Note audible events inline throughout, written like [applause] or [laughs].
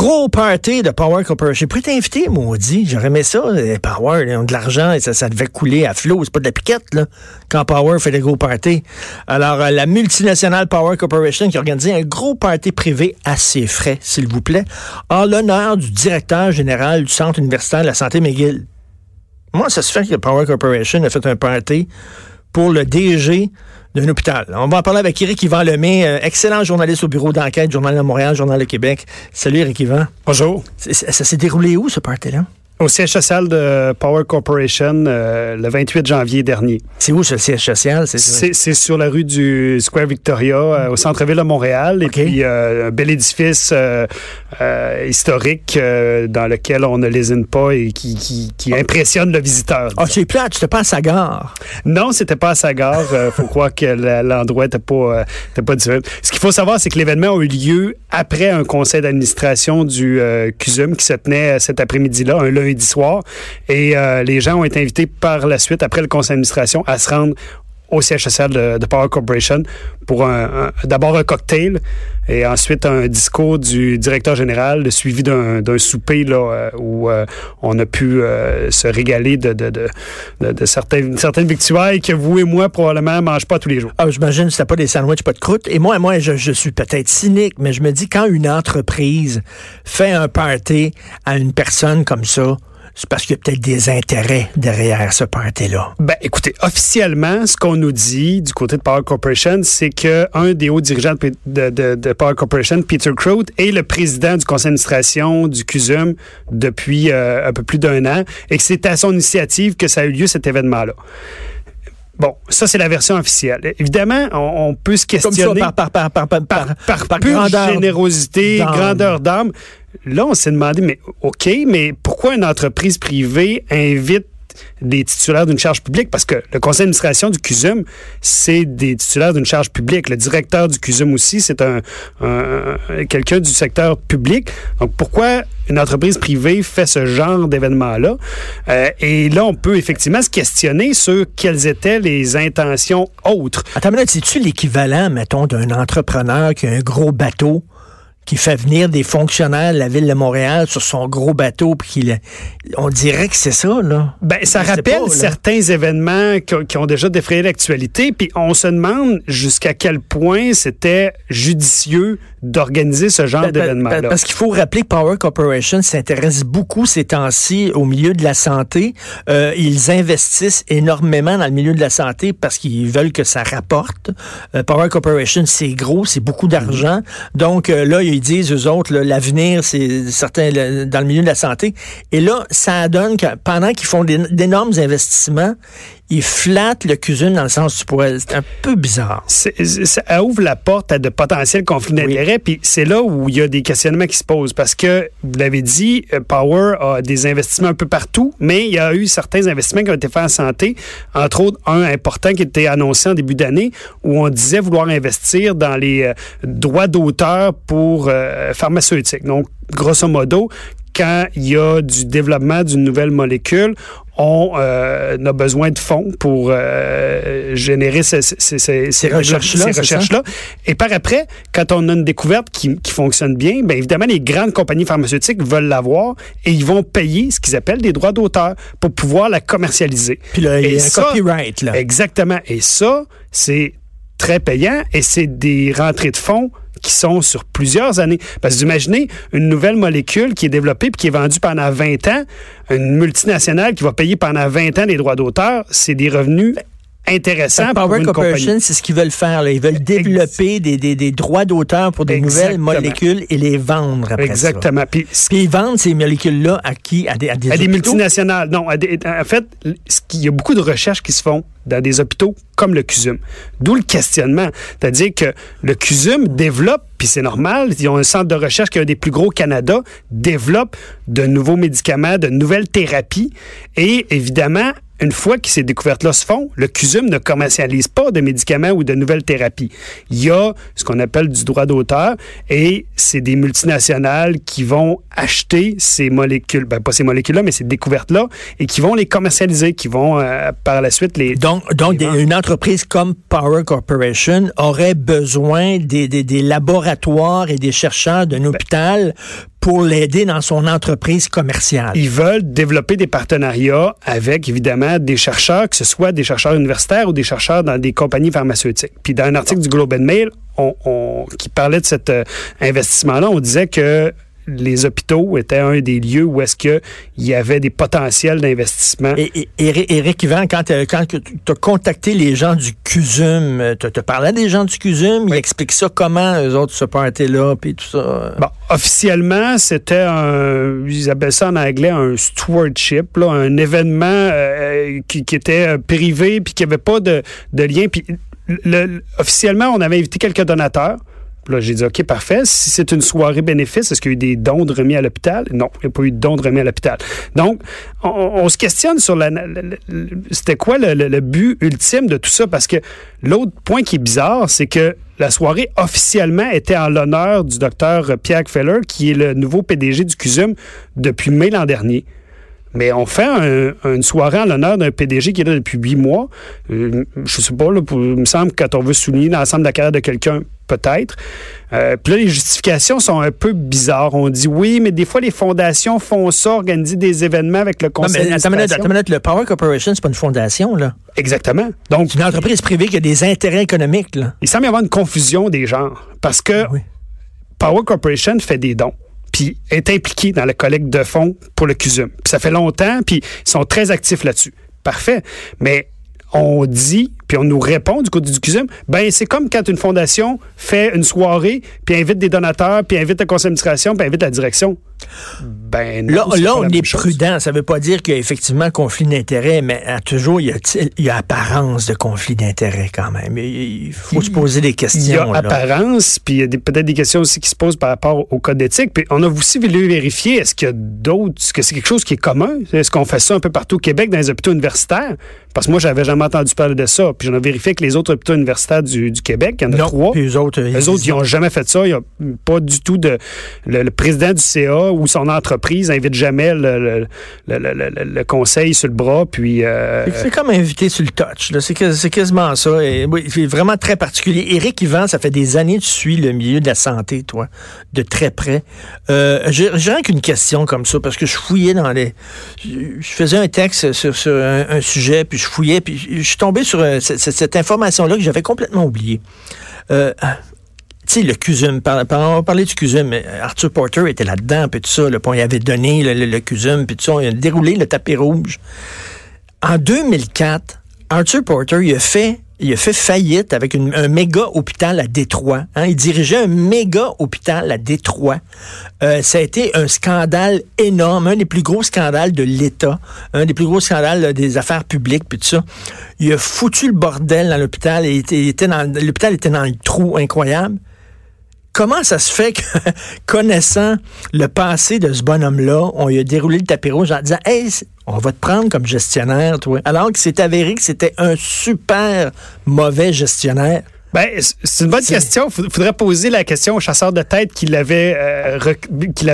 Gros party de Power Corporation. J'ai pu t'inviter, maudit. J'aurais aimé ça. Power, ils ont de l'argent et ça, ça devait couler à flot. C'est pas de la piquette, là, quand Power fait des gros parties. Alors, euh, la multinationale Power Corporation qui a organisé un gros party privé à ses frais, s'il vous plaît, en l'honneur du directeur général du Centre universitaire de la santé McGill. Moi, ça se fait que Power Corporation a fait un party pour le DG d'un hôpital. On va en parler avec Éric Yvan Lemay, euh, excellent journaliste au bureau d'enquête, Journal de Montréal, Journal de Québec. Salut Éric Yvan. Bonjour. Ça, ça s'est déroulé où, ce party-là? Au siège social de Power Corporation euh, le 28 janvier dernier. C'est où, ce siège social? C'est sur la rue du Square Victoria, euh, au centre-ville de Montréal. Et puis, euh, un bel édifice historique dans lequel on ne lésine pas et qui, qui, qui impressionne le visiteur. Ah, disons. c'est plate, tu te passes à gare. Non, c'était pas à sa gare. Faut [laughs] croire que l'endroit était pas, pas disponible. Ce qu'il faut savoir, c'est que l'événement a eu lieu après un conseil d'administration du CUSUM qui se tenait cet après-midi-là, un lundi Et euh, les gens ont été invités par la suite, après le conseil d'administration, à se rendre au social de, de Power Corporation pour un, d'abord un cocktail et ensuite un discours du directeur général suivi d'un, d'un souper là, euh, où euh, on a pu euh, se régaler de, de, de, de, certaines, certaines victuailles que vous et moi probablement ne mangez pas tous les jours. Ah, j'imagine que c'était pas des sandwichs, pas de croûte. Et moi, moi, je, je suis peut-être cynique, mais je me dis, quand une entreprise fait un party à une personne comme ça, c'est parce qu'il y a peut-être des intérêts derrière ce party-là. Ben, écoutez, officiellement, ce qu'on nous dit du côté de Power Corporation, c'est que un des hauts dirigeants de, de- de- de Power Corporation, Peter Crout, est le président du conseil d'administration du CUSUM depuis euh, un peu plus d'un an, et que c'est à son initiative que ça a eu lieu cet événement-là. Bon, ça c'est la version officielle. Évidemment, on, on peut se Comme ça, questionner par, par, par, par, par, par, par, par pure grandeur générosité, grandeur d'âme. Là, on s'est demandé, mais OK, mais pourquoi une entreprise privée invite des titulaires d'une charge publique? Parce que le conseil d'administration du CUSUM, c'est des titulaires d'une charge publique. Le directeur du CUSUM aussi, c'est un, un- un- quelqu'un du secteur public. Donc, pourquoi une entreprise privée fait ce genre d'événement-là? Euh, et là, on peut effectivement se questionner sur quelles étaient les intentions autres. Attends une minute, c'est-tu l'équivalent, mettons, d'un entrepreneur qui a un gros bateau, qui fait venir des fonctionnaires de la ville de Montréal sur son gros bateau, puis qu'il, on dirait que c'est ça, là. Ben, ça Je rappelle pas, certains événements qui, ont- déjà défrayé l'actualité, puis on se demande jusqu'à quel point c'était judicieux d'organiser ce genre Pa- pa- d'événement-là. pa- Parce qu'il faut rappeler que Power Corporation s'intéresse beaucoup ces temps-ci au milieu de la santé. Euh, ils investissent énormément dans le milieu de la santé parce qu'ils veulent que ça rapporte. Euh, Power Corporation, c'est gros, c'est beaucoup d'argent. Donc euh, là, disent, eux autres, l'avenir, c'est certain dans le milieu de la santé. Et là, ça donne que pendant qu'ils font d'é- d'énormes investissements, ils flattent le cuisine dans le sens du poil. C'est un peu bizarre. Ça ouvre la porte à de potentiels conflits d'intérêts, puis c'est là où il y a des questionnements qui se posent. Parce que, vous l'avez dit, euh, Power a des investissements un peu partout, mais il y a eu certains investissements qui ont été faits en santé, entre autres un important qui était annoncé en début d'année, où on disait vouloir investir dans les euh, droits d'auteur pour euh, pharmaceutiques. Donc, grosso modo, quand il y a du développement d'une nouvelle molécule, on euh, a besoin de fonds pour euh, générer ces, ces- ces- ces- Ces recherches-là. Et par après, quand on a une découverte qui, qui fonctionne bien, bien évidemment, les grandes compagnies pharmaceutiques veulent l'avoir et ils vont payer ce qu'ils appellent des droits d'auteur pour pouvoir la commercialiser. Puis là, il y Et a un ça- copyright, là. Exactement. Et ça, c'est très payant et c'est des rentrées de fonds qui sont sur plusieurs années. Parce que vous imaginez une nouvelle molécule qui est développée puis qui est vendue pendant 20 ans, une multinationale qui va payer pendant 20 ans les droits d'auteur, c'est des revenus intéressant. Power pour Corporation, c'est ce qu'ils veulent faire. là. Ils veulent développer des, des, des droits d'auteur pour des Exactement. nouvelles molécules et les vendre après ça. Exactement. Puis ce Puis ils vendent ces molécules-là à qui? À des, à des à des multinationales. Non, à des- en fait, il y a beaucoup de recherches qui se font dans des hôpitaux comme le CUSUM. D'où le questionnement. C'est-à-dire que le CUSUM développe, puis c'est normal, ils ont un centre de recherche qui est un des plus gros au Canada, développe de nouveaux médicaments, de nouvelles thérapies. Et évidemment, une fois que ces découvertes-là se font, le CUSUM ne commercialise pas de médicaments ou de nouvelles thérapies. Il y a ce qu'on appelle du droit d'auteur et c'est des multinationales qui vont acheter ces molécules, ben pas ces molécules-là, mais ces découvertes-là et qui vont les commercialiser, qui vont euh, par la suite les... Donc, donc des- une entreprise comme Power Corporation aurait besoin des, des, des laboratoires et des chercheurs d'un hôpital pour l'aider dans son entreprise commerciale. Ils veulent développer des partenariats avec, évidemment, des chercheurs, que ce soit des chercheurs universitaires ou des chercheurs dans des compagnies pharmaceutiques. Puis dans un article du Globe Mail qui parlait de cet euh, investissement-là, on disait que les hôpitaux étaient un des lieux où est-ce qu'il y avait des potentiels d'investissement. Et, et- Éric Yvan, quand, tu as contacté les gens du CUSUM, tu as parlé des gens du CUSUM, ils expliquent ça comment, eux autres, ce party-là, puis tout ça? Bon, officiellement, c'était un, ils appellent ça en anglais un stewardship, là, un événement euh, qui, qui était euh, privé puis qui avait pas de, de lien. Puis le- le- officiellement, on avait invité quelques donateurs. Là, j'ai dit, OK, parfait. Si c'est une soirée bénéfice, est-ce qu'il y a eu des dons de remis à l'hôpital? Non, il n'y a pas eu de dons de remis à l'hôpital. Donc, on, se questionne sur c'était quoi le, le- le but ultime de tout ça? Parce que l'autre point qui est bizarre, c'est que la soirée officiellement était en l'honneur du docteur Pierre Feller, qui est le nouveau PDG du CUSUM depuis mai l'an dernier. Mais on fait un- une soirée en l'honneur d'un PDG qui est là depuis huit mois. Euh, je sais pas, là, pour- il me semble que quand on veut souligner l'ensemble de la carrière de quelqu'un, peut-être. Euh, Puis là, les justifications sont un peu bizarres. On dit oui, mais des fois, les fondations font ça, organisent des événements avec le Non, conseil mais attends minute, d'administration. attends minute, le Power Corporation, c'est pas une fondation, là. Exactement. Donc, C'est une entreprise privée qui a des intérêts économiques, là. il semble y avoir une confusion des genres. Parce que Oui. Power Corporation fait des dons, est impliqué dans la collecte de fonds pour le CUSUM. Ça fait longtemps, puis ils sont très actifs là-dessus. Parfait. Mais on dit, puis on nous répond du côté du CUSUM, ben c'est comme quand une fondation fait une soirée, puis invite des donateurs, puis invite le conseil d'administration, puis invite la direction. Ben non, Là, on est chose. prudent. Ça veut pas dire qu'il y a effectivement conflit d'intérêts, mais à toujours, il y a, il y a apparence de conflit d'intérêts quand même. Il il faut se poser des Il y a questions. là. apparence, puis il y a peut-être des questions aussi qui se posent par rapport au code d'éthique. Puis on a aussi voulu vérifier, est-ce qu'il y a d'autres, est-ce que c'est quelque chose qui est commun? Est-ce qu'on fait ça un peu partout au Québec dans les hôpitaux universitaires? Parce que moi, j'avais jamais entendu parler de ça. Puis j'en ai vérifié que les autres hôpitaux universitaires du, du Québec, il y en a Non, trois. puis eux autres, Les autres, ils n'ont jamais fait ça. Il n'y a pas du tout de. Le, le président du CA ou son entreprise n'invite jamais le, conseil sur le bras. Puis. euh, C'est comme invité sur le touch. là. C'est quasiment ça. Et, oui, c'est vraiment très particulier. Éric Yvan, ça fait des années que tu suis le milieu de la santé, toi, de très près. Euh, J'ai rien qu'une question comme ça, parce que je fouillais dans les... Je faisais un texte sur, un, sujet, puis je fouillais, puis je suis tombé sur euh, cette, cette information-là que j'avais complètement oubliée. Sais, le CUSUM, par, par- on va parler du CUSUM, mais Arthur Porter était là-dedans, puis tout ça, puis on y avait donné le, le, le CUSUM, puis tout ça, on a déroulé le tapis rouge. En 2004, Arthur Porter, il a fait, il a fait faillite avec un méga hôpital à Détroit. hein. Il dirigeait un méga hôpital à Détroit. Euh, ça a été un scandale énorme, un des plus gros scandales de l'État, un des plus gros scandales là, des affaires publiques, puis tout ça. Il a foutu le bordel dans l'hôpital. il il L'hôpital était dans le trou incroyable. Comment ça se fait que, [laughs] connaissant le passé de ce bonhomme-là, on lui a déroulé le tapis rouge en disant Hey, on va te prendre comme gestionnaire, toi. Alors que c'est avéré que c'était un super mauvais gestionnaire. Ben, c'est une bonne question. Il faudrait poser la question aux chasseurs de tête qui l'avaient euh, qui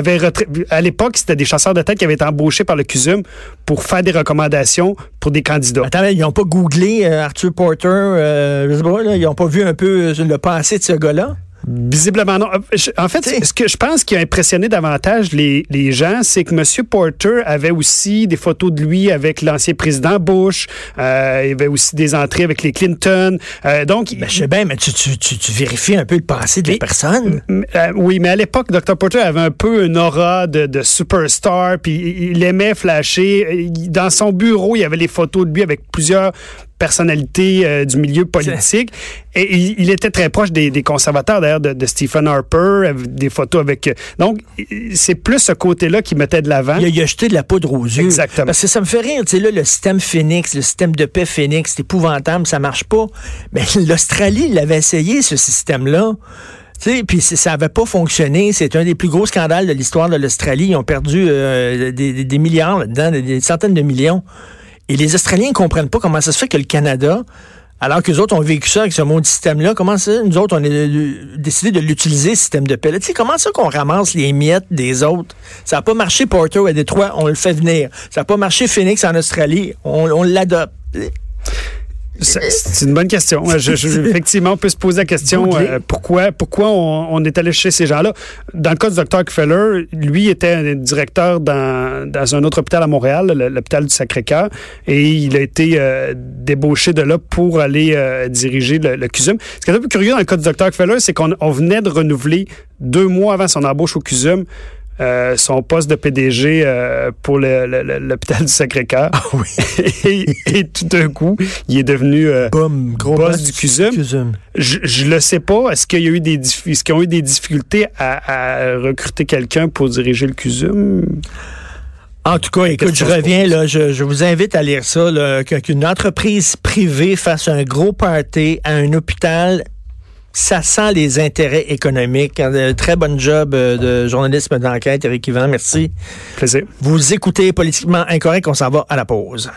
À l'époque, c'était des chasseurs de tête qui avaient été embauchés par le CUSUM pour faire des recommandations pour des candidats. Attends, ils n'ont pas googlé euh, Arthur Porter, euh, je sais pas, là, ils n'ont pas vu un peu le passé de ce gars-là? Visiblement non. Euh, En fait, T'sais. ce que je pense qui a impressionné davantage les, les gens, c'est que M. Porter avait aussi des photos de lui avec l'ancien président Bush. Euh, il y avait aussi des entrées avec les Clinton. Euh, donc, Ben, je sais bien, mais tu, tu, tu, tu vérifies un peu le passé de la personne. Euh, oui, mais à l'époque, Dr. Porter avait un peu une aura de, de superstar, puis il aimait flasher. Dans son bureau, il y avait les photos de lui avec plusieurs personnalité euh, du milieu politique. Et il, était très proche des, conservateurs, d'ailleurs, de, Stephen Harper, des photos avec... Donc, c'est plus ce côté-là qui mettait de l'avant. Il, a jeté de la poudre aux yeux. Exactement. Parce que ça me fait rire, tu sais, là, le système Phoenix, le système de paix Phoenix, c'est épouvantable, ça marche pas. Mais [laughs] l'Australie, il avait essayé, ce système-là. Puis ça n'avait pas fonctionné. C'est un des plus gros scandales de l'histoire de l'Australie. Ils ont perdu euh, des, milliards là-dedans, des, centaines de millions. Et les Australiens ne comprennent pas comment ça se fait que le Canada, alors que les autres ont vécu ça avec ce mode système-là, comment ça, nous autres, on a décidé de l'utiliser, système de paix. Tu sais, comment ça qu'on ramasse les miettes des autres? Ça n'a pas marché Porto à Détroit, on le fait venir. Ça n'a pas marché Phoenix en Australie, on l'adopte. C'est une bonne question. Je, effectivement, on peut se poser la question euh, pourquoi, pourquoi on, est allé chez ces gens-là? Dans le cas du docteur Feller, lui était directeur dans, dans un autre hôpital à Montréal, l'hôpital du Sacré-Cœur, et il a été euh, débauché de là pour aller euh, diriger le, le, CUSUM. Ce qui est un peu curieux dans le cas du docteur Feller, c'est qu'on venait de renouveler deux mois avant son embauche au CUSUM euh, son poste de PDG euh, pour l'hôpital du Sacré-Cœur. Ah oui. [laughs] et, tout d'un coup, il est devenu euh, gros boss, du CUSUM. Je, ne le sais pas. Est-ce qu'il y a eu des est-ce qu'ils ont eu des difficultés à, recruter quelqu'un pour diriger le CUSUM? En tout cas, écoute, je reviens là, je, vous invite à lire ça, qu'une entreprise privée fasse un gros party à un hôpital ça sent les intérêts économiques. Très bon job euh, de journalisme d'enquête, Eric Yvan. Merci. Plaisir. Vous écoutez Politiquement Incorrect. On s'en va à la pause.